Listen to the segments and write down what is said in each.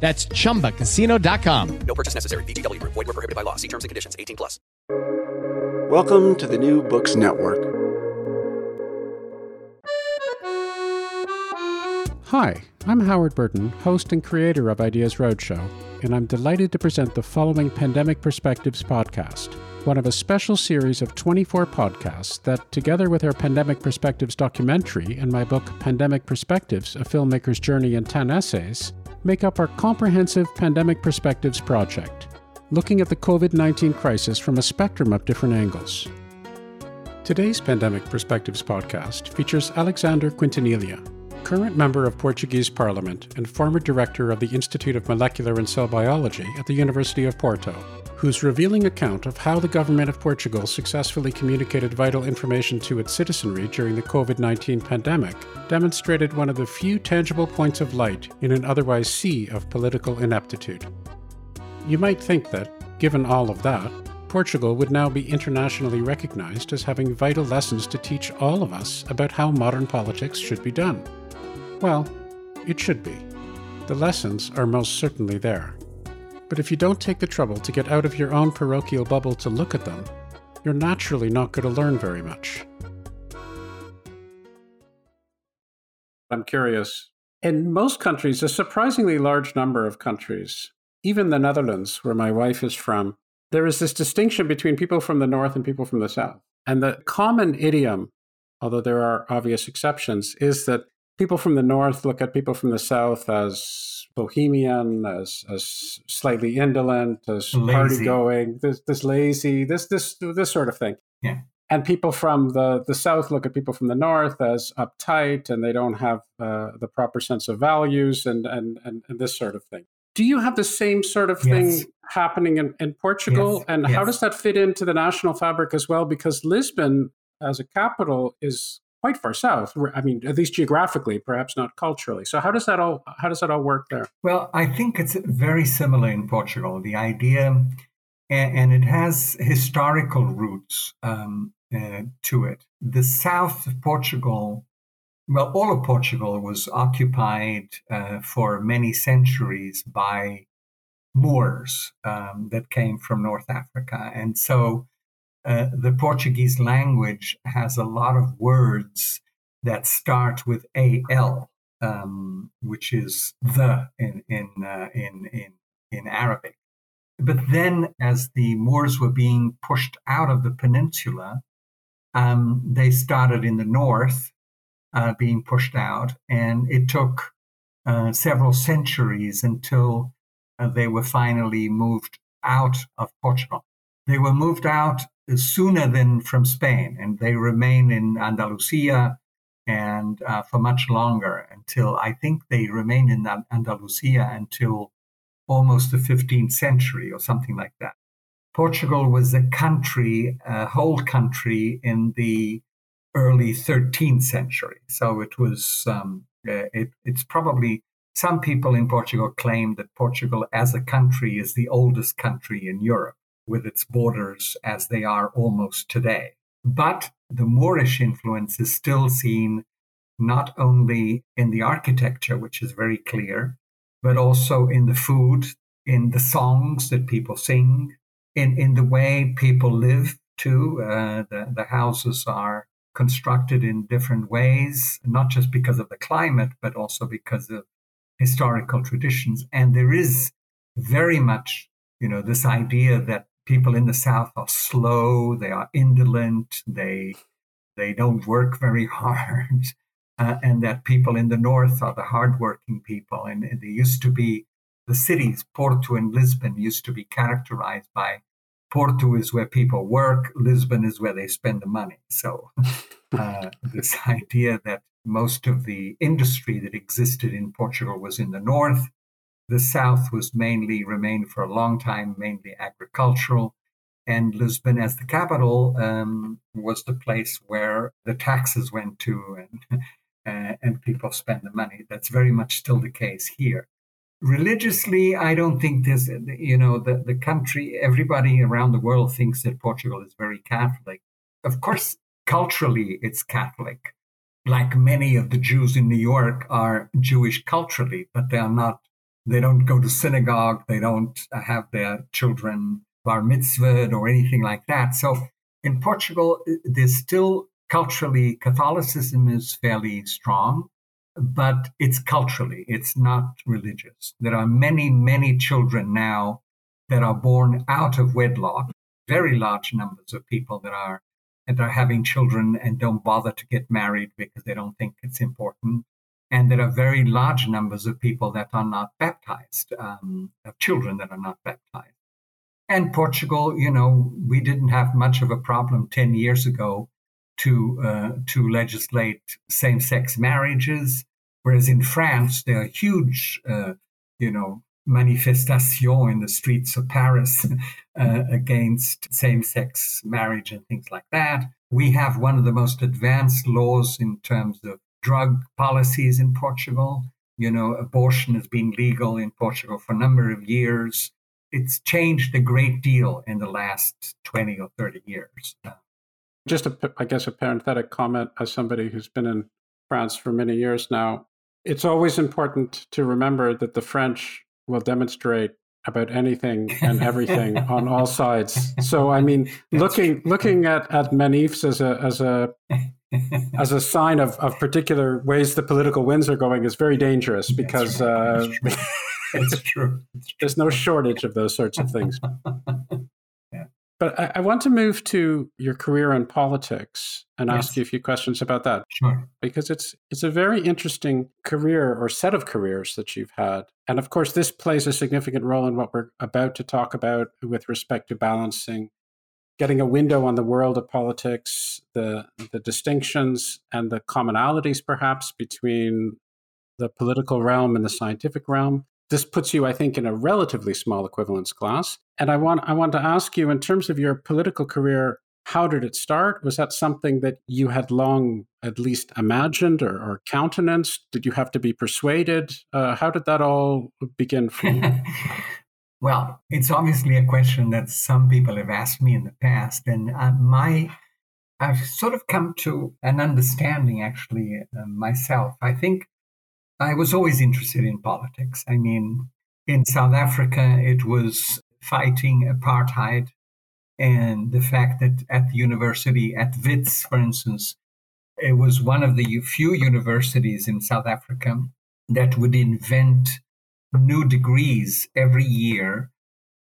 That's chumbacasino.com. No purchase necessary. VGW Group. Void were prohibited by law. See terms and conditions. 18 plus. Welcome to the New Books Network. Hi, I'm Howard Burton, host and creator of Ideas Roadshow, and I'm delighted to present the following Pandemic Perspectives podcast, one of a special series of 24 podcasts that, together with our Pandemic Perspectives documentary and my book Pandemic Perspectives, A Filmmaker's Journey in 10 Essays, make up our comprehensive Pandemic Perspectives project, looking at the COVID 19 crisis from a spectrum of different angles. Today's Pandemic Perspectives podcast features Alexander Quintanilha, current member of Portuguese Parliament and former director of the Institute of Molecular and Cell Biology at the University of Porto, whose revealing account of how the government of Portugal successfully communicated vital information to its citizenry during the COVID 19 pandemic demonstrated one of the few tangible points of light in an otherwise sea of political ineptitude. You might think that, given all of that, Portugal would now be internationally recognized as having vital lessons to teach all of us about how modern politics should be done. Well, it should be. The lessons are most certainly there. But if you don't take the trouble to get out of your own parochial bubble to look at them, you're naturally not going to learn very much. I'm curious. In most countries, a surprisingly large number of countries, even the Netherlands, where my wife is from, there is this distinction between people from the north and people from the south. And the common idiom, although there are obvious exceptions, is that people from the north look at people from the south as bohemian, as as slightly indolent, as party going, this this lazy, this this this sort of thing. Yeah and people from the, the south look at people from the north as uptight and they don't have uh, the proper sense of values and, and, and, and, this sort of thing do you have the same sort of thing yes. happening in, in portugal yes. and yes. how does that fit into the national fabric as well because lisbon as a capital is quite far south i mean at least geographically perhaps not culturally so how does that all how does that all work there well i think it's very similar in portugal the idea and, it has historical roots um, uh, to it. The south of Portugal, well, all of Portugal was occupied uh, for many centuries by Moors um, that came from North Africa. And so uh, the Portuguese language has a lot of words that start with AL, um, which is the in, in, uh, in, in, in Arabic. But then, as the Moors were being pushed out of the peninsula, um, they started in the north, uh, being pushed out, and it took uh, several centuries until uh, they were finally moved out of Portugal. They were moved out sooner than from Spain, and they remain in Andalusia and uh, for much longer until I think they remain in Andalusia until almost the 15th century or something like that. Portugal was a country, a whole country in the early 13th century. So it was, um, uh, it, it's probably, some people in Portugal claim that Portugal as a country is the oldest country in Europe with its borders as they are almost today. But the Moorish influence is still seen not only in the architecture, which is very clear, but also in the food, in the songs that people sing, in in the way people live too. Uh, the the houses are constructed in different ways, not just because of the climate, but also because of historical traditions. And there is very much, you know, this idea that people in the South are slow, they are indolent, they they don't work very hard, uh, and that people in the North are the hardworking people. And, and they used to be the cities, Porto and Lisbon, used to be characterized by Porto is where people work, Lisbon is where they spend the money. So, uh, this idea that most of the industry that existed in Portugal was in the north, the south was mainly remained for a long time mainly agricultural, and Lisbon, as the capital, um, was the place where the taxes went to and, uh, and people spend the money. That's very much still the case here. Religiously, I don't think there's, you know, the, the country, everybody around the world thinks that Portugal is very Catholic. Of course, culturally, it's Catholic. Like many of the Jews in New York are Jewish culturally, but they are not, they don't go to synagogue, they don't uh, have their children bar mitzvah or anything like that. So in Portugal, there's still culturally, Catholicism is fairly strong but it's culturally, it's not religious. There are many, many children now that are born out of wedlock, very large numbers of people that are that are having children and don't bother to get married because they don't think it's important. And there are very large numbers of people that are not baptized, um, of children that are not baptized. And Portugal, you know, we didn't have much of a problem 10 years ago to uh, to legislate same-sex marriages, whereas in France there are huge, uh, you know, manifestations in the streets of Paris uh, against same-sex marriage and things like that. We have one of the most advanced laws in terms of drug policies in Portugal. You know, abortion has been legal in Portugal for a number of years. It's changed a great deal in the last 20 or 30 years. Just, a, I guess, a parenthetic comment as somebody who's been in France for many years now. It's always important to remember that the French will demonstrate about anything and everything on all sides. So, I mean, looking looking at at Manifs as a as a as a sign of, of particular ways the political winds are going is very dangerous because uh, it's true. there's no shortage of those sorts of things. But I, I, want to move to your career in politics and yes. ask you a few questions about that. Sure. Because it's it's a very interesting career or set of careers that you've had. And of course, this plays a significant role in what we're about to talk about with respect to balancing getting a window on the world of politics, the the distinctions and the commonalities perhaps between the political realm and the scientific realm this puts you, I think, in a relatively small equivalence class. And I want I want to ask you, in terms of your political career, how did it start? Was that something that you had long at least imagined or, or countenanced? Did you have to be persuaded? Uh, how did that all begin for you? well, it's obviously a question that some people have asked me in the past, and uh, my I've sort of come to an understanding actually uh, myself. I think I was always interested in politics. I mean, in South Africa, it was fighting apartheid and the fact that at the university, at WITS, for instance, it was one of the few universities in South Africa that would invent new degrees every year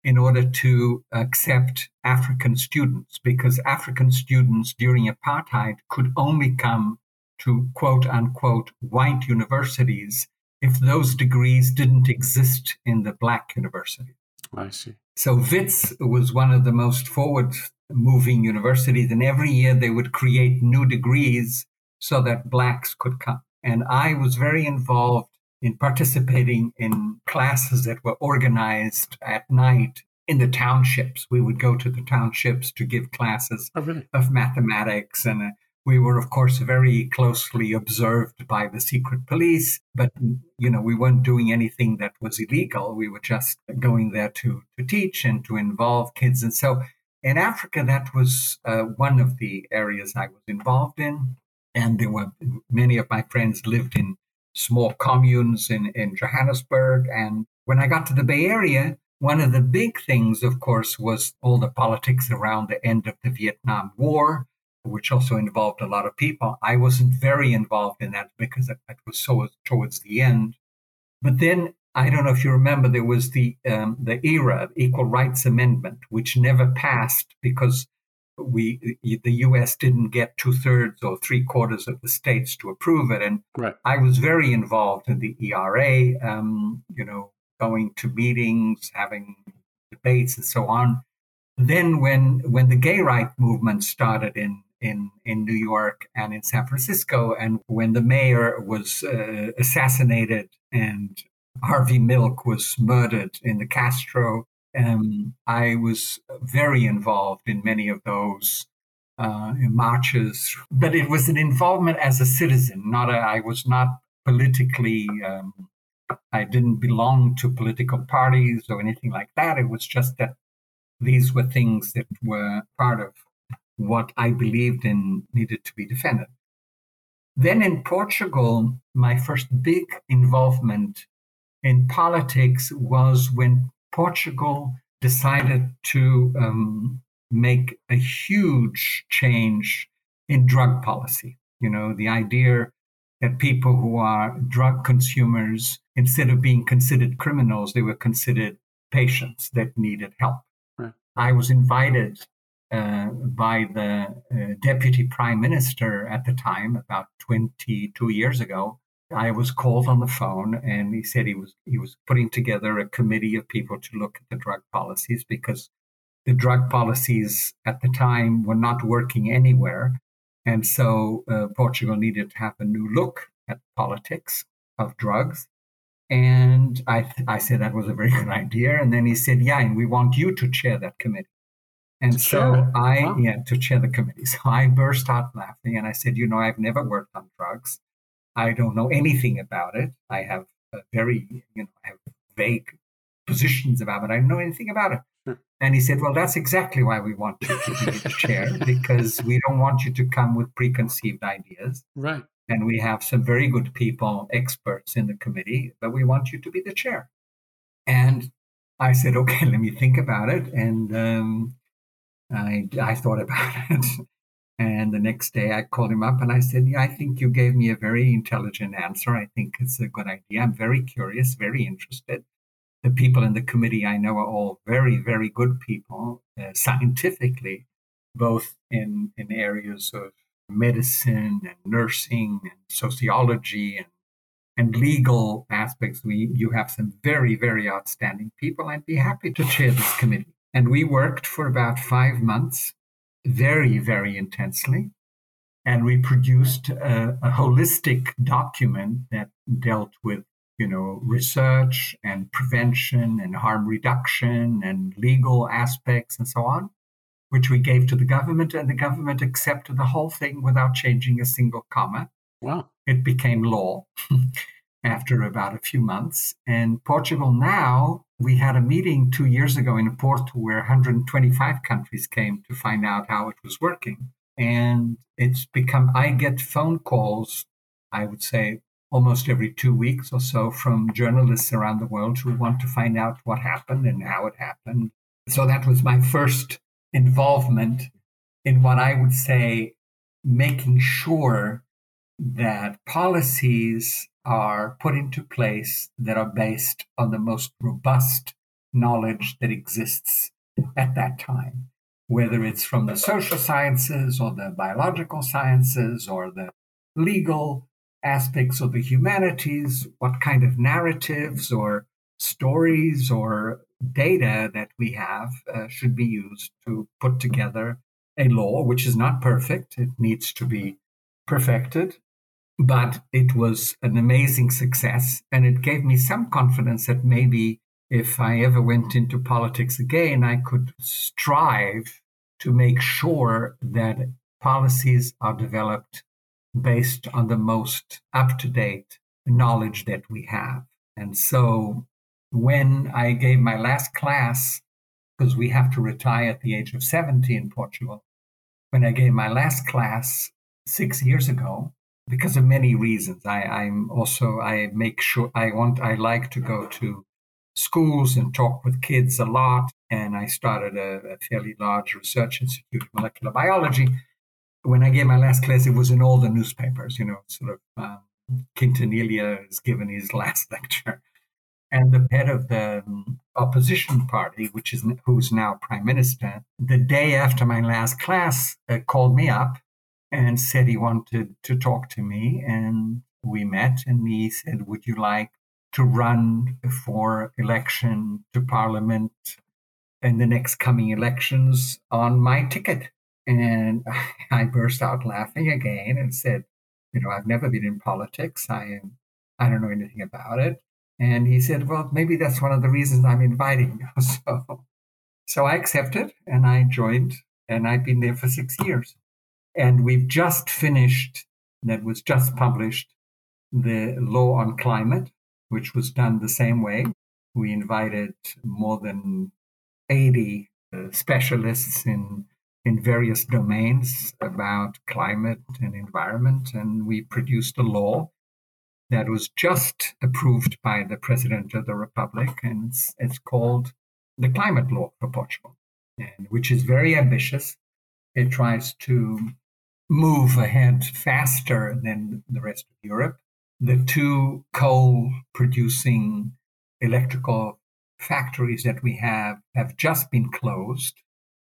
in order to accept African students, because African students during apartheid could only come to quote unquote white universities if those degrees didn't exist in the black university. I see. So WITS was one of the most forward moving universities, and every year they would create new degrees so that blacks could come. And I was very involved in participating in classes that were organized at night in the townships. We would go to the townships to give classes oh, really? of mathematics and uh, we were, of course, very closely observed by the secret police, but you know we weren't doing anything that was illegal. We were just going there to to teach and to involve kids. And so, in Africa, that was uh, one of the areas I was involved in. And there were many of my friends lived in small communes in in Johannesburg. And when I got to the Bay Area, one of the big things, of course, was all the politics around the end of the Vietnam War which also involved a lot of people. I wasn't very involved in that because it, was so towards the end. But then I don't know if you remember, there was the um, the ERA of Equal Rights Amendment, which never passed because we the U.S. didn't get two thirds or three quarters of the states to approve it, and right. I was very involved in the ERA. Um, you know, going to meetings, having debates, and so on. Then, when when the gay right movement started in in, in New York and in San Francisco. And when the mayor was uh, assassinated and Harvey Milk was murdered in the Castro um, I was very involved in many of those uh, marches, but it was an involvement as a citizen. Not a, I was not politically. Um, I didn't belong to political parties or anything like that. It was just that these were things that were part of what I believed in needed to be defended. Then in Portugal, my first big involvement in politics was when Portugal decided to um, make a huge change in drug policy. You know, the idea that people who are drug consumers, instead of being considered criminals, they were considered patients that needed help. Right. I was invited uh, by the uh, deputy prime minister at the time, about 22 years ago. I was called on the phone, and he said he was he was putting together a committee of people to look at the drug policies because the drug policies at the time were not working anywhere, and so uh, Portugal needed to have a new look at politics of drugs. And I, I said that was a very good idea. And then he said, Yeah, and we want you to chair that committee. And so I, wow. yeah, to chair the committee. So I burst out laughing and I said, you know, I've never worked on drugs. I don't know anything about it. I have very, you know, I have vague positions about it. I don't know anything about it. Sure. And he said, well, that's exactly why we want you to be the chair, because we don't want you to come with preconceived ideas. Right. And we have some very good people, experts in the committee, but we want you to be the chair. And I said, okay, let me think about it. And um, I, I thought about it. And the next day I called him up and I said, Yeah, I think you gave me a very intelligent answer. I think it's a good idea. I'm very curious, very interested. The people in the committee I know are all very, very good people, uh, scientifically, both in, in areas of medicine and nursing and sociology and, and legal aspects. We, you have some very, very outstanding people. I'd be happy to chair this committee. And we worked for about five months very, very intensely. And we produced a, a holistic document that dealt with you know, research and prevention and harm reduction and legal aspects and so on, which we gave to the government, and the government accepted the whole thing without changing a single comma. Wow. It became law after about a few months. And Portugal now we had a meeting two years ago in Porto where 125 countries came to find out how it was working. And it's become, I get phone calls, I would say almost every two weeks or so, from journalists around the world who want to find out what happened and how it happened. So that was my first involvement in what I would say making sure that policies are put into place that are based on the most robust knowledge that exists at that time, whether it's from the social sciences or the biological sciences or the legal aspects of the humanities, what kind of narratives or stories or data that we have uh, should be used to put together a law, which is not perfect. It needs to be perfected but it was an amazing success. And it gave me some confidence that maybe if I ever went into politics again, I could strive to make sure that policies are developed based on the most up to date knowledge that we have. And so when I gave my last class, because we have to retire at the age of 70 in Portugal, when I gave my last class six years ago, because of many reasons. I, I'm also I make sure I want I like to go to schools and talk with kids a lot. And I started a, a fairly large research institute of molecular biology. When I gave my last class, it was in all the newspapers. You know, sort of um, Quintanilha has given his last lecture, and the head of the um, opposition party, which is who's now prime minister, the day after my last class, uh, called me up and said he wanted to talk to me. And we met, and he said, Would you like to run for election to parliament in the next coming elections on my ticket? And I burst out laughing again and said, You know, I've never been in politics. I am, I don't know anything about it. And he said, Well, maybe that's one of the reasons I'm inviting you. So So I accepted and I joined, and I've been there for six years. And we've just finished, that was just published, the law on climate, which was done the same way. We invited more than 80 uh, specialists in in various domains about climate and environment, and we produced a law that was just approved by the President of the Republic, and it's, it's called the Climate Law for Portugal, and which is very ambitious. It tries to move ahead faster than the rest of Europe. The two coal producing electrical factories that we have have just been closed.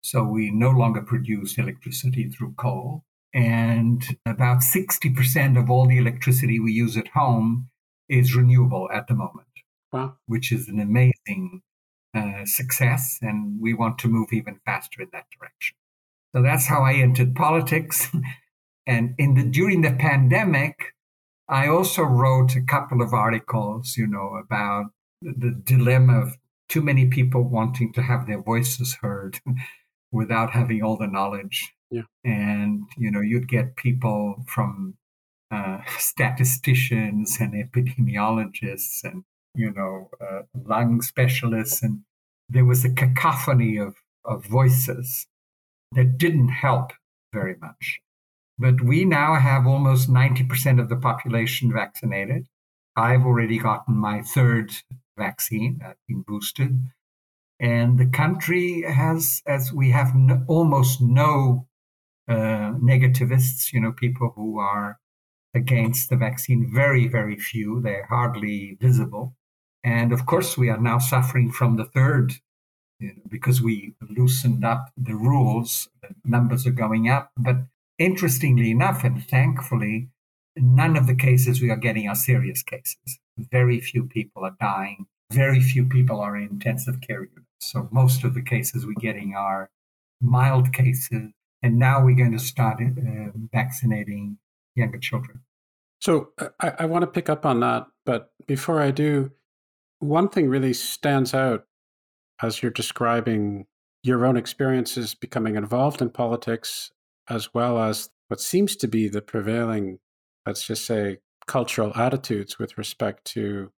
So we no longer produce electricity through coal. And about 60% of all the electricity we use at home is renewable at the moment, Wow. which is an amazing uh, success. And we want to move even faster in that direction. So that's how I entered politics. and in the during the pandemic, I also wrote a couple of articles, you know, about the dilemma of too many people wanting to have their voices heard without having all the knowledge. Yeah. And, you know, you'd get people from uh, statisticians and epidemiologists and, you know, uh, lung specialists. And there was a cacophony of, of voices that didn't help very much. But we now have almost 90% of the population vaccinated. I've already gotten my third vaccine, I've been boosted. And the country has, as we have no, almost no uh, negativists, you know, people who are against the vaccine, very, very few. They're hardly visible. And of course, we are now suffering from the third you know, because we loosened up the rules. Numbers are going up. But interestingly enough, and thankfully, none of the cases we are getting are serious cases. Very few people are dying. Very few people are in intensive care units. So most of the cases we're getting are mild cases. And now we're going to start uh, vaccinating younger children. So I, I want to pick up on that. But before I do, one thing really stands out as you're describing your own experiences becoming involved in politics, as well as what seems to be the prevailing, let's just say, cultural attitudes with respect to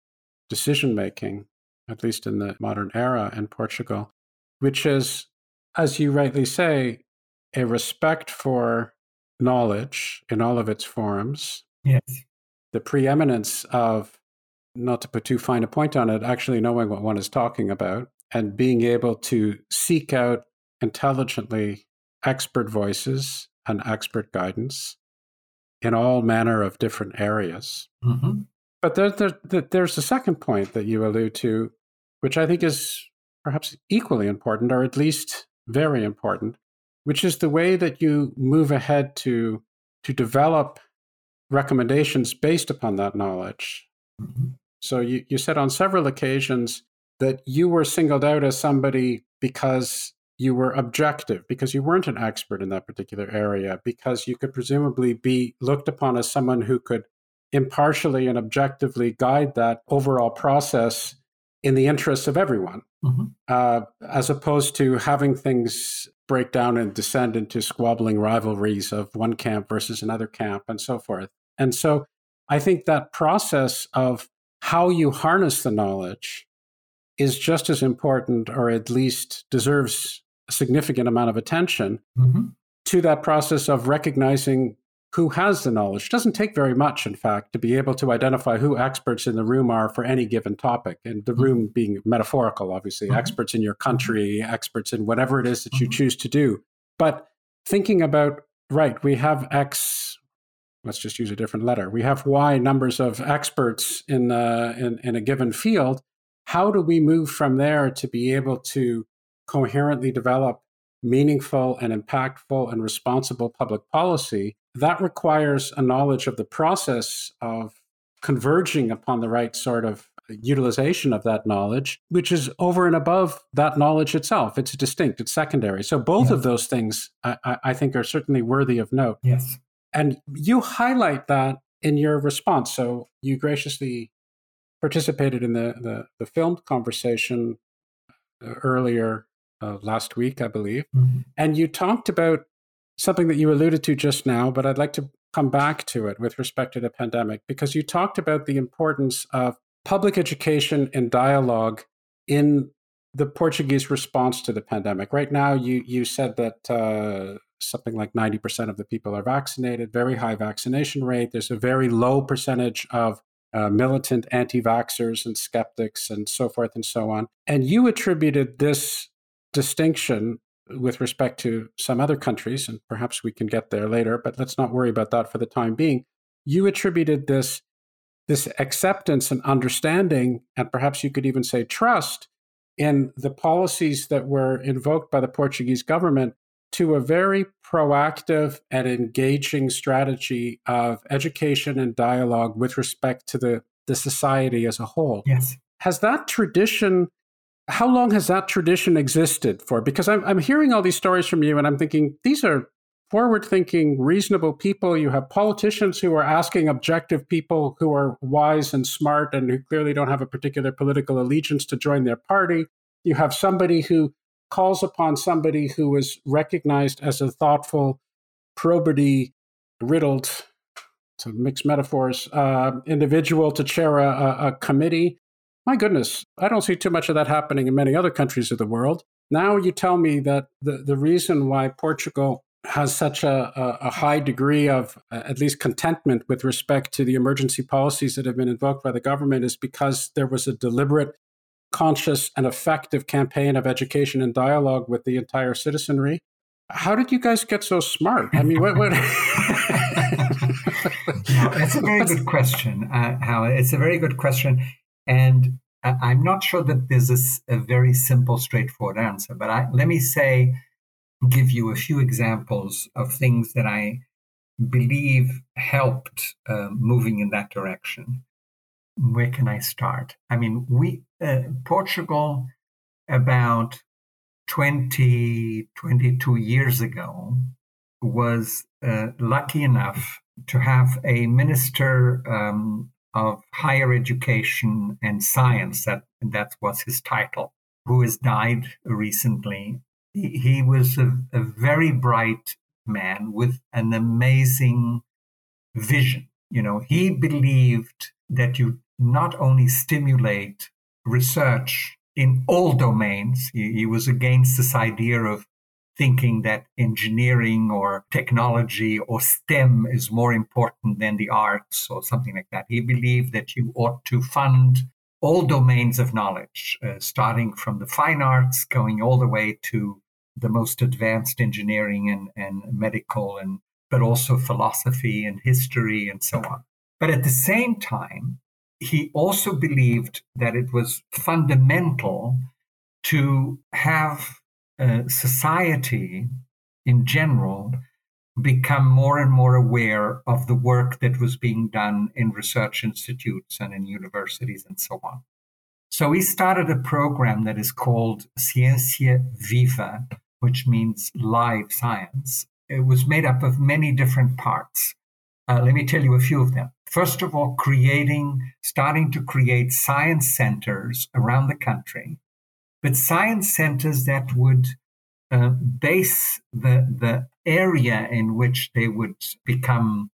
decision making, at least in the modern era in Portugal, which is, as you rightly say, a respect for knowledge in all of its forms. Yes. The preeminence of, not to put too fine a point on it, actually knowing what one is talking about and being able to seek out intelligently expert voices and expert guidance in all manner of different areas. Mm-hmm. But there, there, there's a second point that you allude to, which I think is perhaps equally important, or at least very important, which is the way that you move ahead to to develop recommendations based upon that knowledge. Mm-hmm. So you, you said on several occasions that you were singled out as somebody because you were objective, because you weren't an expert in that particular area, because you could presumably be looked upon as someone who could impartially and objectively guide that overall process in the interests of everyone, mm-hmm. uh, as opposed to having things break down and descend into squabbling rivalries of one camp versus another camp and so forth. And so I think that process of how you harness the knowledge is just as important, or at least deserves a significant amount of attention mm-hmm. to that process of recognizing who has the knowledge. It doesn't take very much, in fact, to be able to identify who experts in the room are for any given topic. And the mm-hmm. room being metaphorical, obviously, mm-hmm. experts in your country, experts in whatever it is that you mm-hmm. choose to do. But thinking about, right, we have X, let's just use a different letter, we have Y numbers of experts in, uh, in, in a given field how do we move from there to be able to coherently develop meaningful and impactful and responsible public policy? That requires a knowledge of the process of converging upon the right sort of utilization of that knowledge, which is over and above that knowledge itself. It's distinct, it's secondary. So, both yes. of those things I, I, think are certainly worthy of note. Yes. And you highlight that in your response. So, you graciously participated in the, the, the filmed conversation uh, earlier uh, last week, I believe. Mm-hmm. And you talked about something that you alluded to just now, but I'd like to come back to it with respect to the pandemic because you talked about the importance of public education and dialogue in the Portuguese response to the pandemic. Right now, you you said that uh, something like ninety percent of the people are vaccinated, very high vaccination rate. There's a very low percentage of uh, militant anti-vaxxers and skeptics and so forth and so on. And you attributed this distinction with respect to some other countries, and perhaps we can get there later, but let's not worry about that for the time being. You attributed this this acceptance and understanding, and perhaps you could even say trust in the policies that were invoked by the Portuguese government to a very proactive and engaging strategy of education and dialogue with respect to the, the society as a whole. Yes. Has that tradition, how long has that tradition existed for? Because I'm, I'm hearing all these stories from you and I'm thinking these are forward thinking, reasonable people. You have politicians who are asking objective people who are wise and smart and who clearly don't have a particular political allegiance to join their party. You have somebody who calls upon somebody who is recognized as a thoughtful, probity riddled, to mix metaphors, uh, individual to chair a, a committee. My goodness, I don't see too much of that happening in many other countries of the world. Now you tell me that the, the reason why Portugal has such a, a, high degree of uh, at least contentment with respect to the emergency policies that have been invoked by the government is because there was a deliberate, conscious, and effective campaign of education and dialogue with the entire citizenry. How did you guys get so smart? I mean, what? what... it's a very good question, uh, Howard. It's a very good question, and I'm not sure that there's a, a very simple, straightforward answer. But I, let me say give you a few examples of things that I believe helped uh, moving in that direction. Where can I start? I mean, we uh, Portugal about 20, 22 years ago was uh, lucky enough to have a minister um, of higher education and science that that was his title who has died recently he, was a, a very bright man with an amazing vision. You know, he believed that you not only stimulate research in all domains, he, he, was against this idea of thinking that engineering or technology or STEM is more important than the arts or something like that. He believed that you ought to fund all domains of knowledge, uh, starting from the fine arts, going all the way to the most advanced engineering and, and medical, and but also philosophy and history and so on. But at the same time, he also believed that it was fundamental to have uh, society in general become more and more aware of the work that was being done in research institutes and in universities and so on. So he started a program that is called Ciencia Viva, which means live science. It was made up of many different parts. Uh, let me tell you a few of them. First of all, creating, starting to create science centers around the country, but science centers that would uh, base the, the area in which they would become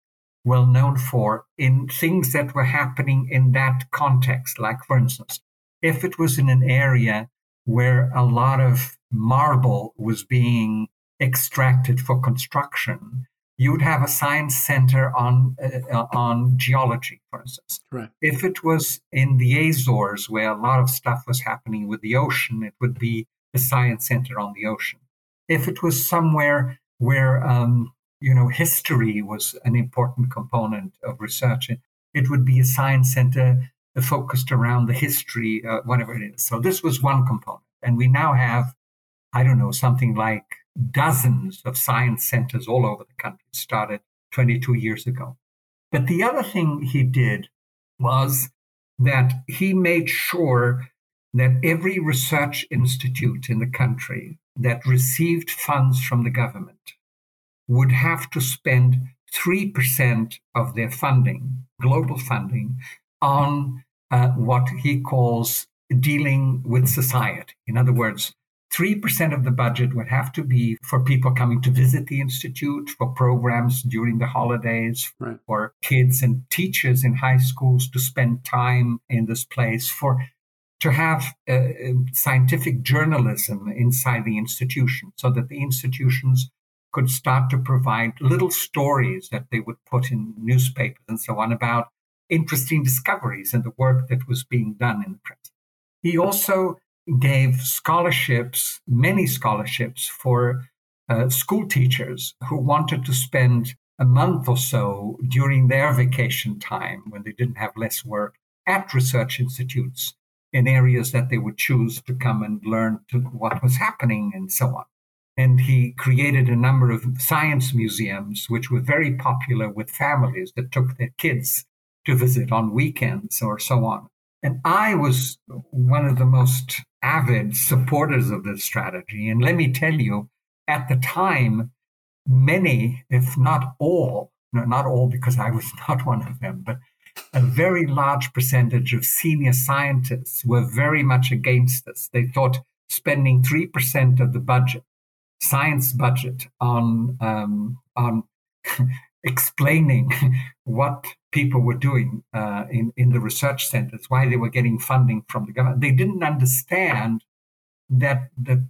well known for in things that were happening in that context. Like, for instance, if it was in an area where a lot of marble was being extracted for construction, you would have a science center on uh, on geology, for instance. Right. If it was in the Azores, where a lot of stuff was happening with the ocean, it would be a science center on the ocean. If it was somewhere where um, you know history was an important component of research, it would be a science center focused around the history, uh, whatever it is. So this was one component, and we now have I don't know, something like dozens of science centers all over the country started 22 years ago. But the other thing he did was that he made sure that every research institute in the country that received funds from the government would have to spend 3% of their funding, global funding, on uh, what he calls dealing with society. In other words, 3% of the budget would have to be for people coming to visit the institute, for programs during the holidays, right. for kids and teachers in high schools to spend time in this place, for to have uh, scientific journalism inside the institution so that the institutions could start to provide little stories that they would put in newspapers and so on about interesting discoveries and the work that was being done in the press. He also gave scholarships, many scholarships for uh, school teachers who wanted to spend a month or so during their vacation time when they didn't have less work at research institutes in areas that they would choose to come and learn to what was happening and so on. And he created a number of science museums, which were very popular with families that took their kids to visit on weekends or so on. And I was one of the most avid supporters of this strategy. And let me tell you, at the time, many, if not all, not all because I was not one of them, but a very large percentage of senior scientists were very much against this. They thought spending 3% of the budget, science budget, on, um, on explaining what people were doing uh, in, in the research centers, why they were getting funding from the government. They didn't understand that the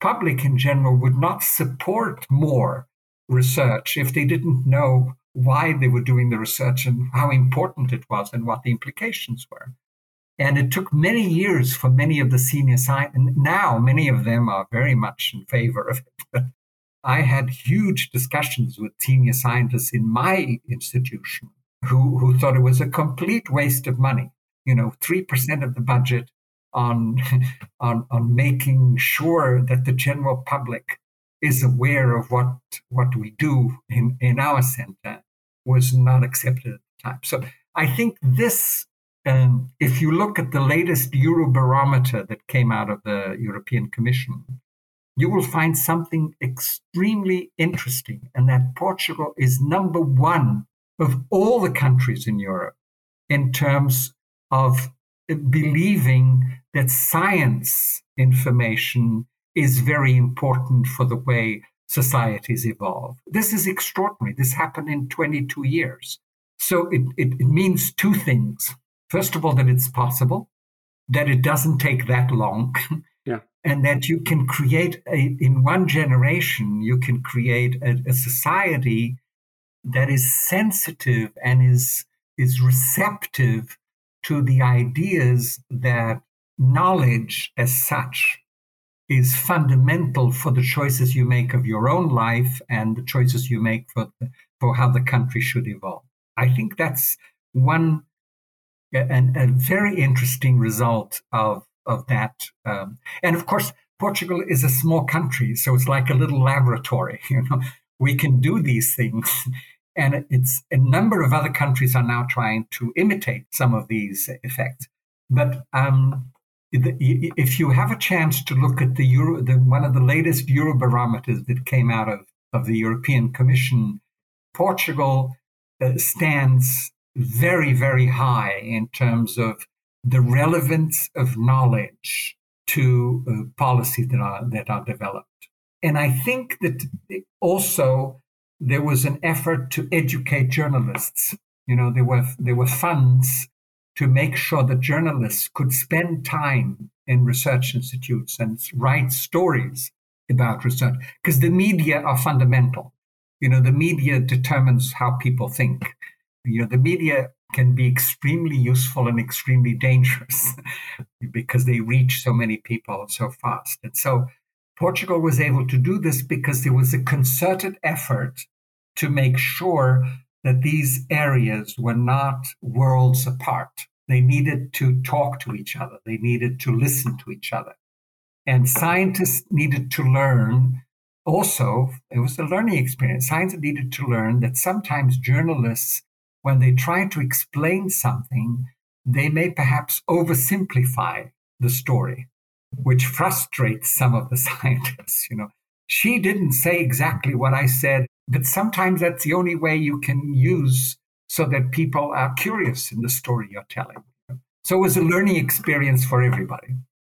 public in general would not support more research if they didn't know why they were doing the research and how important it was and what the implications were. And it took many years for many of the senior scientists, now many of them are very much in favor of it. I had huge discussions with senior scientists in my institution who, who thought it was a complete waste of money. You know, 3% of the budget on, on, on making sure that the general public is aware of what, what we do in, in our center was not accepted at the time. So I think this, um, if you look at the latest Eurobarometer that came out of the European Commission, you will find something extremely interesting, and that Portugal is number one of all the countries in Europe in terms of believing that science information is very important for the way societies evolve. This is extraordinary. This happened in 22 years. So it, it, it means two things. First of all, that it's possible, that it doesn't take that long, and that you can create a, in one generation you can create a, a society that is sensitive and is is receptive to the ideas that knowledge as such is fundamental for the choices you make of your own life and the choices you make for for how the country should evolve. I think that's one and a very interesting result of of that. Um, and of course, Portugal is a small country, so it's like a little laboratory. You know, we can do these things, and it's a number of other countries are now trying to imitate some of these effects. But um, if you have a chance to look at the Euro, the, one of the latest Eurobarometers that came out of, of the European Commission, Portugal uh, stands very, very high in terms of the relevance of knowledge to uh, policies that are that are developed. And I think that also there was an effort to educate journalists. You know, there were there were funds to make sure that journalists could spend time in research institutes and write stories about research because the media are fundamental. You know, the media determines how people think. You know, the media can be extremely useful and extremely dangerous because they reach so many people so fast. And so Portugal was able to do this because there was a concerted effort to make sure that these areas were not worlds apart. They needed to talk to each other, they needed to listen to each other. And scientists needed to learn also, it was a learning experience. Scientists needed to learn that sometimes journalists when they try to explain something, they may perhaps oversimplify the story, which frustrates some of the scientists. You know, she didn't say exactly what I said, but sometimes that's the only way you can use so that people are curious in the story you're telling. So it was a learning experience for everybody.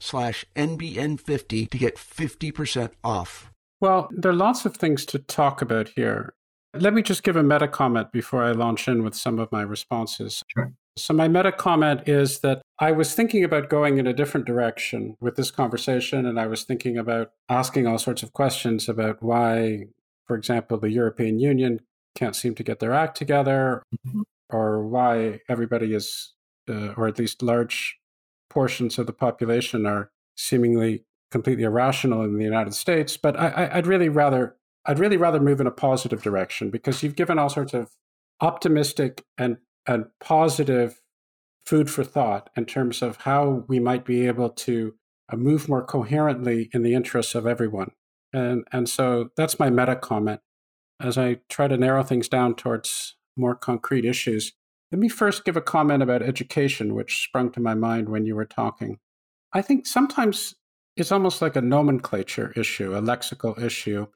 slash NBN50 to get 50% off. Well, there are lots of things to talk about here. Let me just give a meta comment before I launch in with some of my responses. Sure. So, my meta comment is that I was thinking about going in a different direction with this conversation, and I was thinking about asking all sorts of questions about why, for example, the European Union can't seem to get their act together, Mhm. or why everybody is, uh, or at least large portions of the population are seemingly completely irrational in the United States. But I, I'd really rather I'd really rather move in a positive direction because you've given all sorts of optimistic and and positive food for thought in terms of how we might be able to uh, move more coherently in the interests of everyone. And and so that's my meta comment as I try to narrow things down towards more concrete issues. Let me first give a comment about education, which sprung to my mind when you were talking. I think sometimes it's almost like a nomenclature issue, a lexical issue.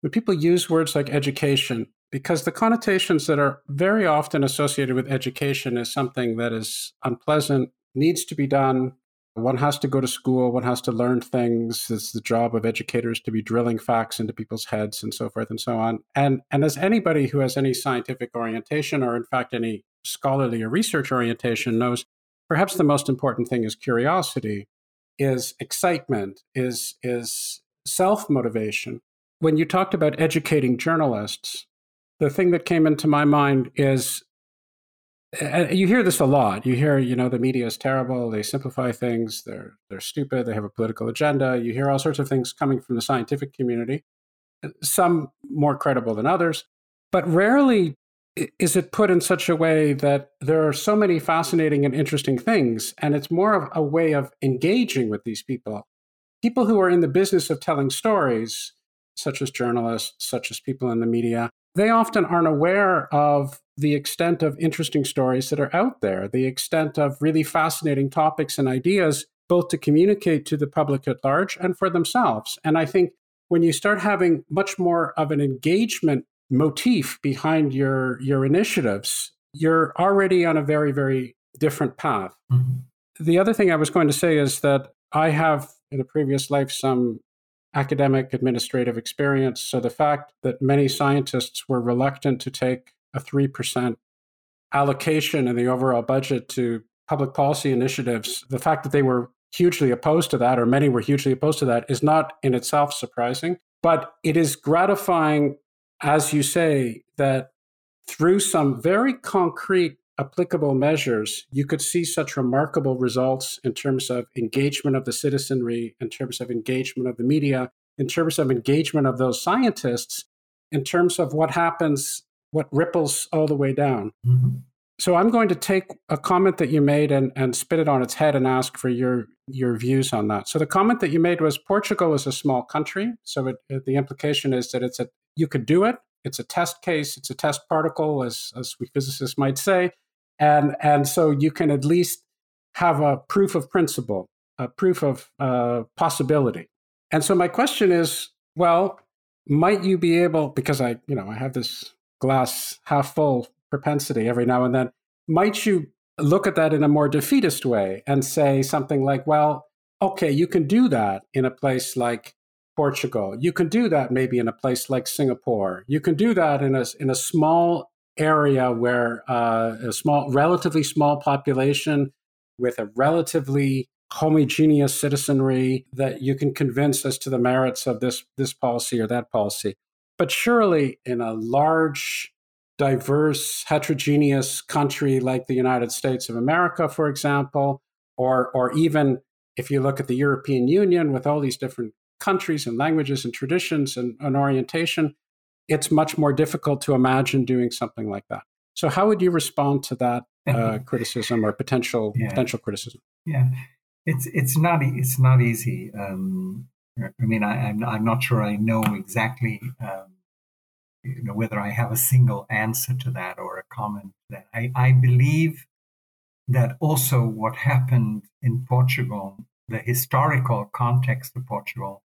When people use words like education, because the connotations that are very often associated with education is something that is unpleasant, needs to be done. One has to go to school, one has to learn things. It's the job of educators to be drilling facts into people's heads and so forth and so on. And, and as anybody who has any scientific orientation or, in fact, any scholarly or research orientation knows, perhaps the most important thing is curiosity, is excitement, is, is self motivation. When you talked about educating journalists, the thing that came into my mind is you hear this a lot. You hear, you know, the media is terrible. They simplify things. They're they're stupid. They have a political agenda. You hear all sorts of things coming from the scientific community. Some more credible than others, but rarely is it put in such a way that there are so many fascinating and interesting things, and it's more of a way of engaging with these people. People who are in the business of telling stories, such as journalists, such as people in the media, they often aren't aware of the extent of interesting stories that are out there, the extent of really fascinating topics and ideas, both to communicate to the public at large and for themselves. And I think when you start having much more of an engagement motif behind your, your initiatives, you're already on a very, very different path. Mhm. The other thing I was going to say is that I have in a previous life some academic administrative experience. So the fact that many scientists were reluctant to take a 3% allocation in the overall budget to public policy initiatives, the fact that they were hugely opposed to that, or many were hugely opposed to that, is not in itself surprising. But it is gratifying, as you say, that through some very concrete applicable measures, you could see such remarkable results in terms of engagement of the citizenry, in terms of engagement of the media, in terms of engagement of those scientists, in terms of what happens, what ripples all the way down. Mhm. So I'm going to take a comment that you made and, and spit it on its head and ask for your your views on that. So the comment that you made was Portugal is a small country, so it, it- the implication is that it's a you could do it. It's a test case. It's a test particle, as as we physicists might say, and and so you can at least have a proof of principle, a proof of uh, possibility. And so my question is, well, might you be able because I you know I have this glass half full propensity every now and then. Might you look at that in a more defeatist way and say something like, well, okay, you can do that in a place like Portugal. You can do that maybe in a place like Singapore. You can do that in a, in a small area where uh, a small, relatively small population with a relatively homogeneous citizenry that you can convince as to the merits of this this policy or that policy. But surely, in a large, diverse, heterogeneous country like the United States of America, for example, or or even if you look at the European Union with all these different countries and languages and traditions and, and orientation, it's much more difficult to imagine doing something like that. So, how would you respond to that uh, criticism or potential yeah. potential criticism? Yeah, it's it's not it's not easy. Um, I mean, I, am I'm, I'm not sure I know exactly, um, you know, whether I have a single answer to that or a comment. That I I believe that also what happened in Portugal, the historical context of Portugal,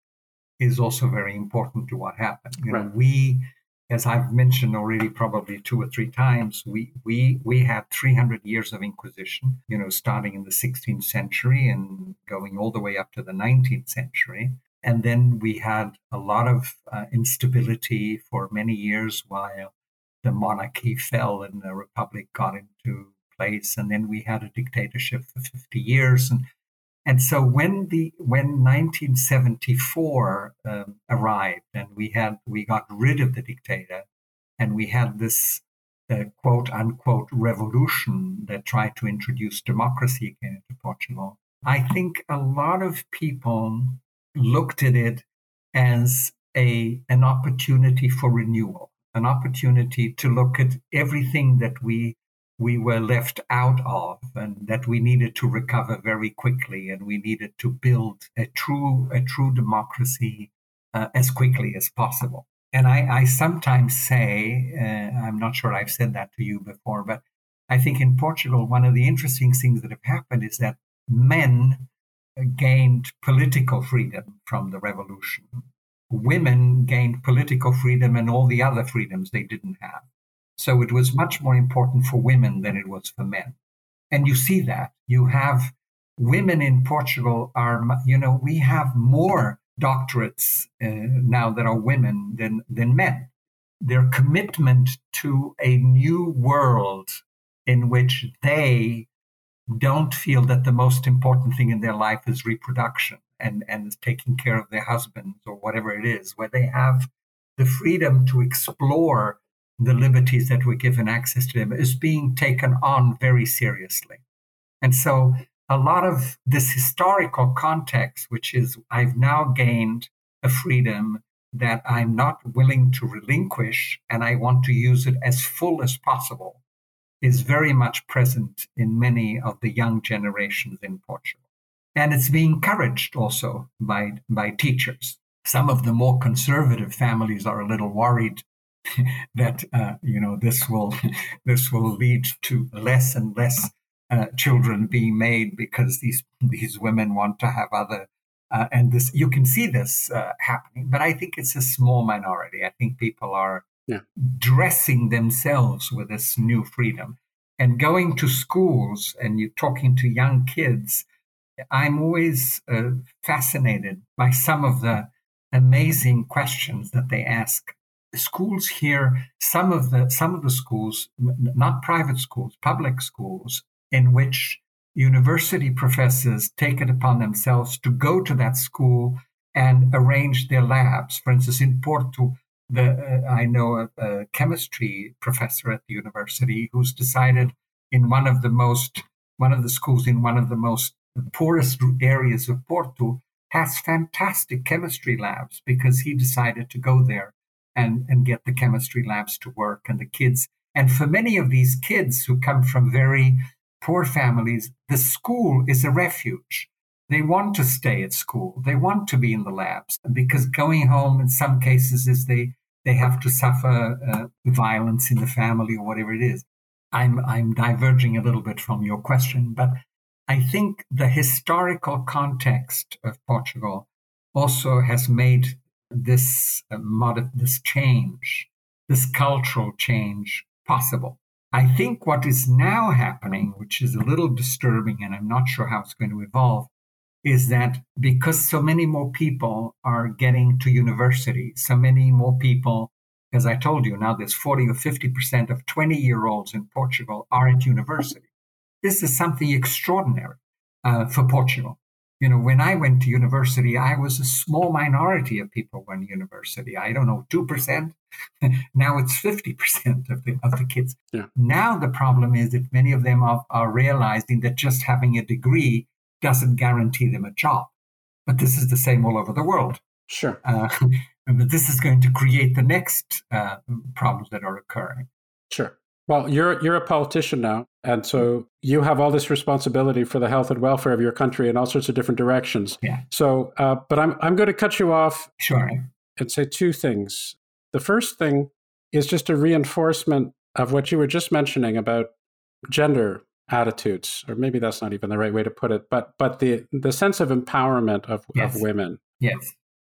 is also very important to what happened. You right. know, we as I've mentioned already, probably two or three times, we we we had 300 years of Inquisition. You know, starting in the 16th century and going all the way up to the 19th century. And then we had a lot of uh, instability for many years while the monarchy fell and the republic got into place. And then we had a dictatorship for 50 years. And and so when the when 1974 um, arrived and we had we got rid of the dictator and we had this uh, quote unquote revolution that tried to introduce democracy again into Portugal, I think a lot of people looked at it as a an opportunity for renewal, an opportunity to look at everything that we we were left out of and that we needed to recover very quickly and we needed to build a true a true democracy uh, as quickly as possible. And I, I sometimes say uh, i'm not sure i've said that to you before but i think in portugal one of the interesting things that have happened is that men gained political freedom from the revolution. Women gained political freedom and all the other freedoms they didn't have so it was much more important for women than it was for men. And you see that. You have women in Portugal are, you know, we have more doctorates uh, now that are women than, than men. Their commitment to a new world in which they don't feel that the most important thing in their life is reproduction and, and taking care of their husbands or whatever it is, where they have the freedom to explore the liberties that were given access to them is being taken on very seriously. And so a lot of this historical context, which is I've now gained a freedom that I'm not willing to relinquish and I want to use it as full as possible, is very much present in many of the young generations in Portugal. And it's being encouraged also by, by teachers. Some of the more conservative families are a little worried that uh, you know this will this will lead to less and less uh, children being made because these these women want to have other uh, and this you can see this uh, happening but i think it's a small minority i think people are yeah. dressing themselves with this new freedom and going to schools and you're talking to young kids i'm always uh, fascinated by some of the amazing questions that they ask schools here, some of the some of the schools, not private schools, public schools, in which university professors take it upon themselves to go to that school and arrange their labs. For instance, in Porto, the, uh, I know a, a, chemistry professor at the university who's decided in one of the most one of the schools in one of the most poorest areas of Porto has fantastic chemistry labs because he decided to go there and, and get the chemistry labs to work and the kids. And for many of these kids who come from very poor families, the school is a refuge. They want to stay at school. They want to be in the labs because going home in some cases is they, they have to suffer uh, violence in the family or whatever it is. I'm, I'm diverging a little bit from your question, but I think the historical context of Portugal also has made this uh, mod- this change, this cultural change possible. I think what is now happening, which is a little disturbing, and I'm not sure how it's going to evolve, is that because so many more people are getting to university, so many more people, as I told you, now there's 40 or 50% of 20 year olds in Portugal are at university. This is something extraordinary uh, for Portugal. You know, when I went to university, I was a small minority of people went to university. I don't know, 2%. now it's 50% of the, of the kids. Yeah. Now the problem is that many of them are, are realizing that just having a degree doesn't guarantee them a job. But this is the same all over the world. Sure. Uh, but this is going to create the next uh, problems that are occurring. Sure. Well, you're you're a politician now, and so you have all this responsibility for the health and welfare of your country in all sorts of different directions. Yeah. So, uh, but I'm I'm going to cut you off Sure. and say two things. The first thing is just a reinforcement of what you were just mentioning about gender attitudes, or maybe that's not even the right way to put it, but but the the sense of empowerment of, Yes. of women Yes.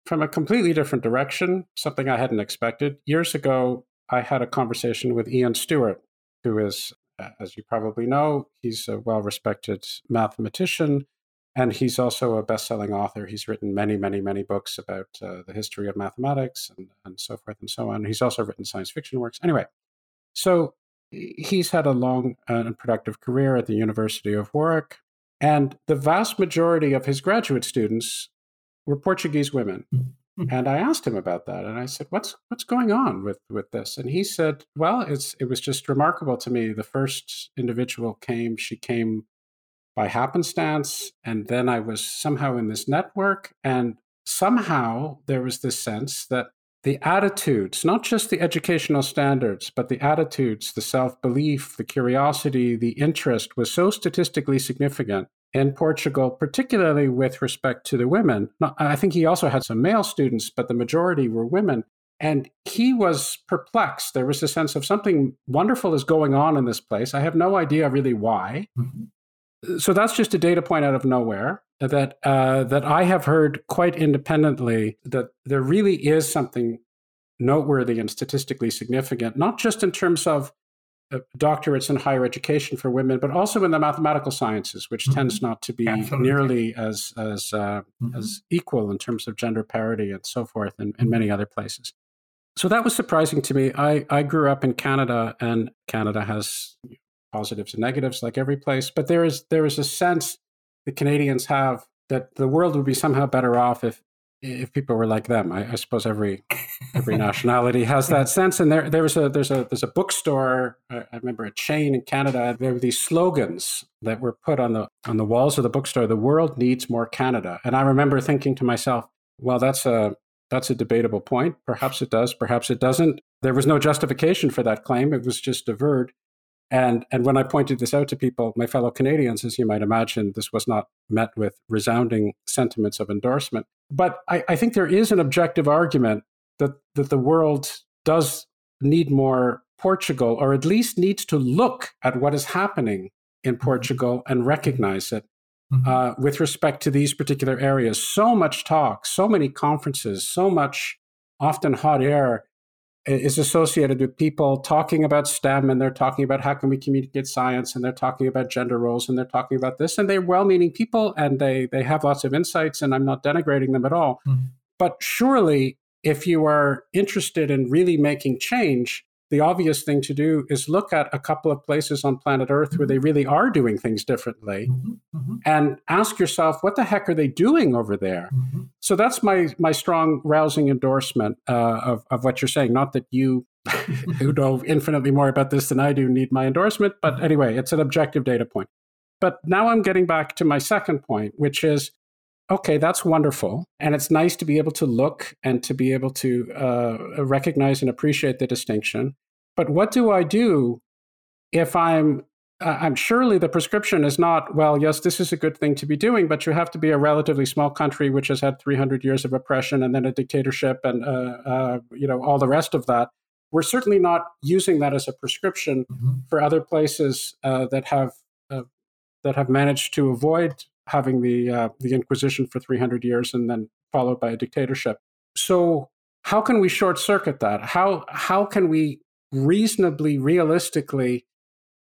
from a completely different direction, something I hadn't expected. Years ago, I had a conversation with Ian Stewart, who is, as you probably know, he's a well respected mathematician. And he's also a best selling author. He's written many, many, many books about uh, the history of mathematics and, and so forth and so on. He's also written science fiction works. Anyway, so he's had a long and productive career at the University of Warwick. And the vast majority of his graduate students were Portuguese women. And I asked him about that, and I said, "What's what's going on with with this?" And he said, "Well, it's it was just remarkable to me. The first individual came; she came by happenstance, and then I was somehow in this network, and somehow there was this sense that the attitudes, not just the educational standards, but the attitudes, the self belief, the curiosity, the interest was so statistically significant in Portugal, particularly with respect to the women. Now, I think he also had some male students, but the majority were women. And he was perplexed. There was a sense of something wonderful is going on in this place. I have no idea really why. Mhm. So that's just a data point out of nowhere that uh, that I have heard quite independently that there really is something noteworthy and statistically significant, not just in terms of doctorates in higher education for women, but also in the mathematical sciences, which Mhm. tends not to be Absolutely. nearly as as uh, Mhm. as equal in terms of gender parity and so forth, in, in many other places. So that was surprising to me. I, I grew up in Canada, and Canada has positives and negatives like every place, but there is there is a sense the Canadians have that the world would be somehow better off if if people were like them. I, I suppose every every nationality has that sense. And there there was a there's a there's a bookstore. I, I remember a chain in Canada. There were these slogans that were put on the on the walls of the bookstore. The world needs more Canada. And I remember thinking to myself, well, that's a that's a debatable point. Perhaps it does. Perhaps it doesn't. There was no justification for that claim. It was just averred. And and when I pointed this out to people, my fellow Canadians, as you might imagine, this was not met with resounding sentiments of endorsement. But I, I think there is an objective argument that that the world does need more Portugal, or at least needs to look at what is happening in Portugal and recognize it Mhm. uh, with respect to these particular areas. So much talk, so many conferences, so much often hot air is associated with people talking about STEM and they're talking about how can we communicate science and they're talking about gender roles and they're talking about this and they're well-meaning people and they they have lots of insights and I'm not denigrating them at all. Mhm. But surely if you are interested in really making change, the obvious thing to do is look at a couple of places on planet Earth where they really are doing things differently Mhm. Mhm. and ask yourself, what the heck are they doing over there? Mhm. So that's my my strong, rousing endorsement uh, of of what you're saying. Not that you, who know infinitely more about this than I do, need my endorsement, but anyway, it's an objective data point. But now I'm getting back to my second point, which is, okay, that's wonderful, and it's nice to be able to look and to be able to uh, recognize and appreciate the distinction. But what do I do if I'm uh, I'm surely the prescription is not, well, yes, this is a good thing to be doing, but you have to be a relatively small country which has had 300 years of oppression and then a dictatorship and, uh, uh, you know, all the rest of that. We're certainly not using that as a prescription Mhm. for other places uh, that have uh, that have managed to avoid having the uh, the Inquisition for 300 years and then followed by a dictatorship. So how can we short circuit that? How how can we reasonably, realistically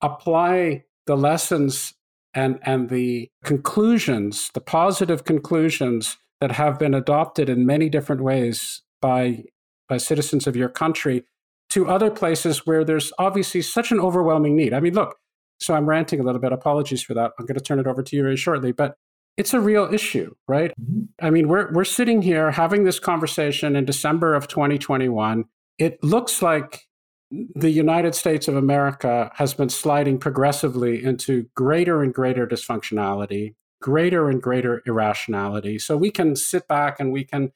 apply the lessons and and the conclusions, the positive conclusions that have been adopted in many different ways by by citizens of your country to other places where there's obviously such an overwhelming need. I mean, look, so I'm ranting a little bit. Apologies for that. I'm going to turn it over to you very shortly. But it's a real issue, right? Mm-hmm. I mean, we're we're sitting here having this conversation in December of 2021. It looks like the United States of America has been sliding progressively into greater and greater dysfunctionality, greater and greater irrationality. So we can sit back and we can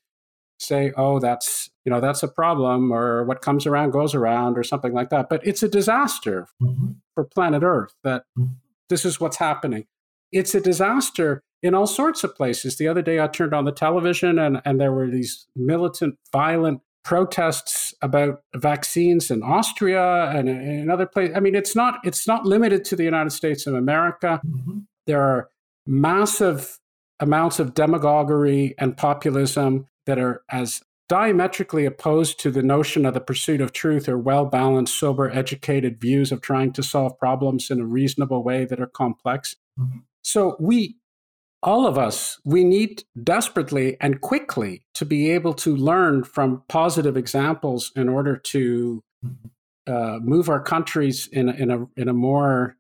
say, "Oh, that's you know that's a problem," or "What comes around goes around," or something like that. But it's a disaster mm-hmm. for planet Earth that mm-hmm. this is what's happening. It's a disaster in all sorts of places. The other day, I turned on the television, and and there were these militant, violent protests about vaccines in Austria and in other places. I mean, it's not it's not limited to the United States of America. Mm-hmm. There are massive amounts of demagoguery and populism that are as diametrically opposed to the notion of the pursuit of truth or well balanced, sober, educated views of trying to solve problems in a reasonable way that are complex. Mm-hmm. So we all of us, we need desperately and quickly to be able to learn from positive examples in order to uh, move our countries in a, in a in a more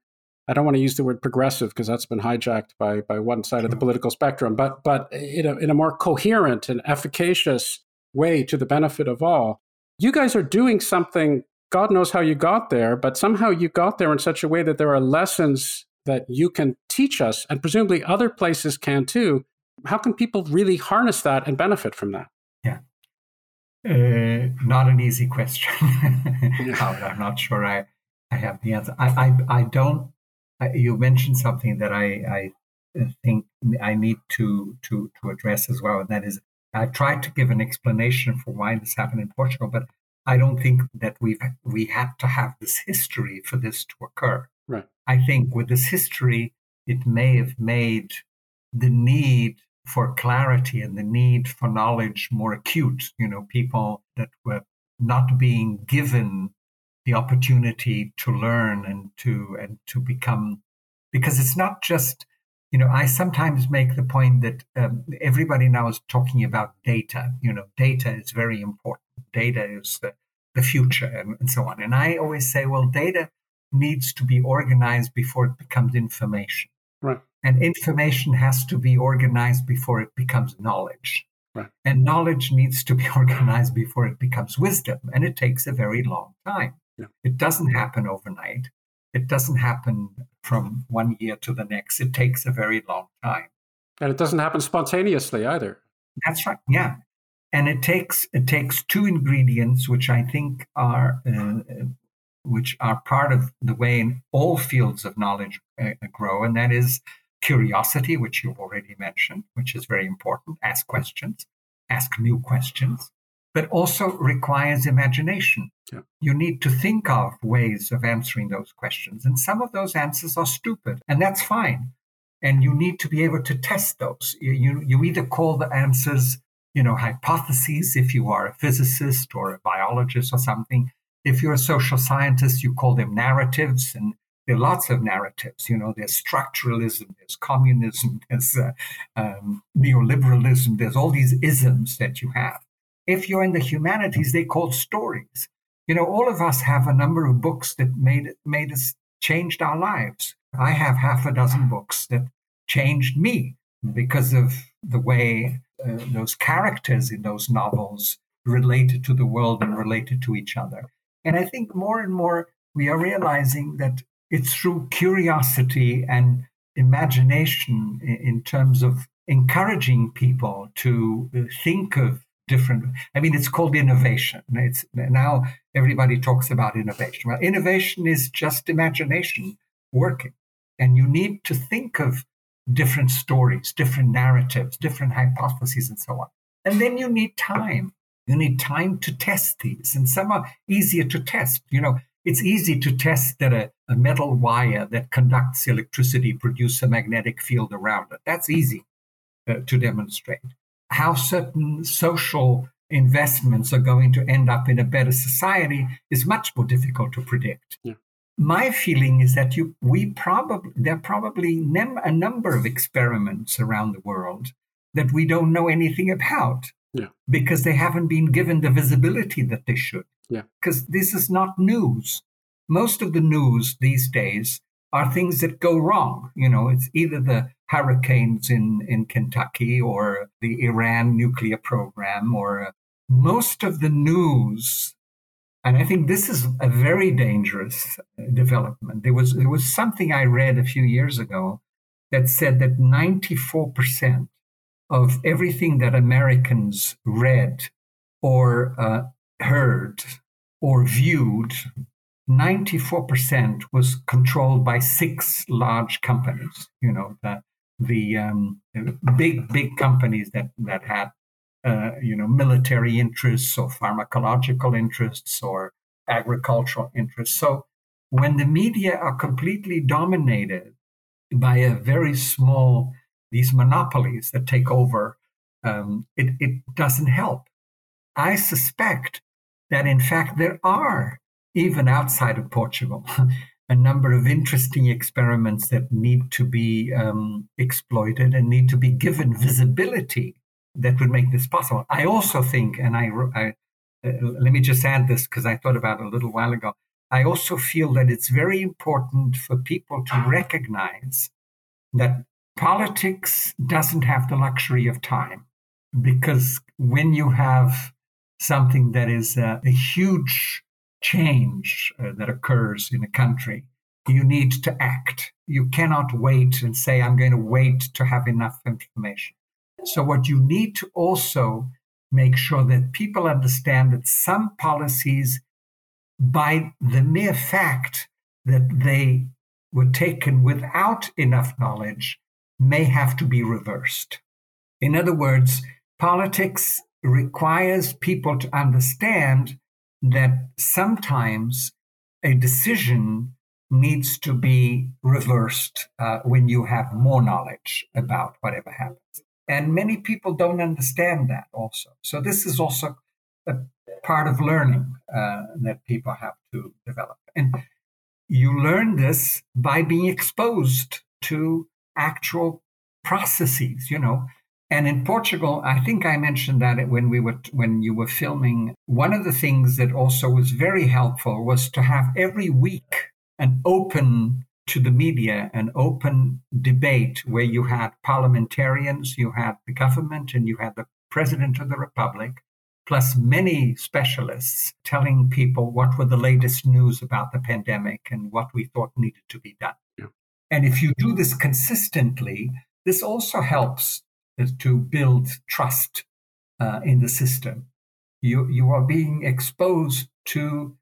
I don't want to use the word progressive because that's been hijacked by by one side of the political spectrum, but but in a, in a more coherent and efficacious way to the benefit of all. You guys are doing something. God knows how you got there, but somehow you got there in such a way that there are lessons that you can teach us, and presumably other places can too. How can people really harness that and benefit from that? Yeah. Uh, not an easy question. I'm not sure I, I have the answer. I, I, I don't. I, you mentioned something that I, I uh, think I need to, to, to address as well, and that is I've tried to give an explanation for why this happened in Portugal, but I don't think that we've we had to have this history for this to occur. Right. I think with this history, it may have made the need for clarity and the need for knowledge more acute. You know, people that were not being given the opportunity to learn and to and to become because it's not just you know i sometimes make the point that um, everybody now is talking about data you know data is very important data is the, the future and, and so on and i always say well data needs to be organized before it becomes information. Right. And information has to be organized before it becomes knowledge. Right. And knowledge needs to be organized before it becomes wisdom. And it takes a very long time. Yeah. It doesn't happen overnight. It doesn't happen from one year to the next. It takes a very long time. And it doesn't happen spontaneously either. That's right. Yeah. And it takes it takes two ingredients, which I think are uh, which are part of the way in all fields of knowledge uh, grow, and that is curiosity, which you've already mentioned, which is very important. Ask questions, ask new questions, but also requires imagination. Yeah. You need to think of ways of answering those questions. And some of those answers are stupid, and that's fine. And you need to be able to test those. You, you, you either call the answers, you know, hypotheses if you are a physicist or a biologist or something, if you're a social scientist, you call them narratives, and there are lots of narratives. You know, there's structuralism, there's communism, there's uh, um, neoliberalism, there's all these isms that you have. If you're in the humanities, they call stories. You know, all of us have a number of books that made made us changed our lives. I have half a dozen books that changed me because of the way uh, those characters in those novels related to the world and related to each other. And I think more and more we are realizing that it's through curiosity and imagination in terms of encouraging people to uh, think of different i mean it's called innovation it's now everybody talks about innovation well innovation is just imagination working and you need to think of different stories different narratives different hypotheses and so on and then you need time you need time to test these, and some are easier to test. You know, it's easy to test that a, a metal wire that conducts electricity produces a magnetic field around it. That's easy uh, to demonstrate. How certain social investments are going to end up in a better society is much more difficult to predict. Yeah. My feeling is that you, we probably there are probably nem- a number of experiments around the world that we don't know anything about yeah. Because they haven't been given the visibility that they should. Yeah. Because this is not news. Most of the news these days are things that go wrong. You know, it's either the hurricanes in, in Kentucky or the Iran nuclear program or uh, most of the news. And I think this is a very dangerous uh, development. There was, there was something I read a few years ago that said that 94% of everything that Americans read or uh, heard or viewed 94% was controlled by six large companies, you know, the, the um, big, big companies that, that had, uh, you know, military interests or pharmacological interests or agricultural interests. So when the media are completely dominated by a very small, these monopolies that take over, um, it, it doesn't help. I suspect that in fact there are even outside of Portugal, a number of interesting experiments that need to be um, exploited and need to be given visibility that would make this possible. I also think, and I, I uh, let me just add this because I thought about it a little while ago. I also feel that it's very important for people to recognize that politics doesn't have the luxury of time because when you have something that is a, a huge change uh, that occurs in a country, you need to act. You cannot wait and say, I'm going to wait to have enough information. So, what you need to also make sure that people understand that some policies, by the mere fact that they were taken without enough knowledge, may have to be reversed. In other words, politics requires people to understand that sometimes a decision needs to be reversed uh, when you have more knowledge about whatever happens. And many people don't understand that also. So, this is also a part of learning uh, that people have to develop. And you learn this by being exposed to actual processes, you know. And in Portugal, I think I mentioned that when we were when you were filming. One of the things that also was very helpful was to have every week an open to the media, an open debate where you had parliamentarians, you had the government, and you had the president of the republic, plus many specialists telling people what were the latest news about the pandemic and what we thought needed to be done. Yeah. And if you do this consistently, this also helps to build trust uh, in the system. You, you are being exposed to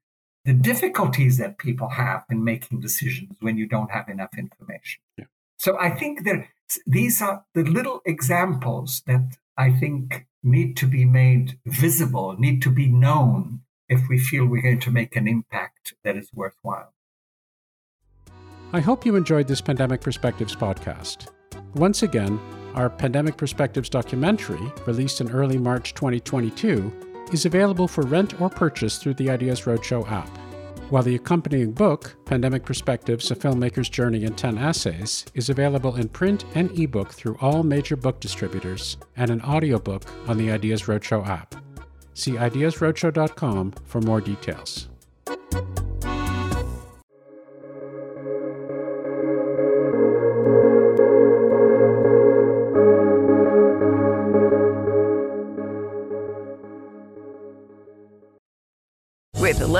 the difficulties that people have in making decisions when you don't have enough information. Yeah. So I think that these are the little examples that I think need to be made visible, need to be known if we feel we're going to make an impact that is worthwhile. I hope you enjoyed this Pandemic Perspectives podcast. Once again, our Pandemic Perspectives documentary, released in early March 2022, is available for rent or purchase through the Ideas Roadshow app. While the accompanying book, Pandemic Perspectives A Filmmaker's Journey in 10 Essays, is available in print and ebook through all major book distributors, and an audiobook on the Ideas Roadshow app. See ideasroadshow.com for more details.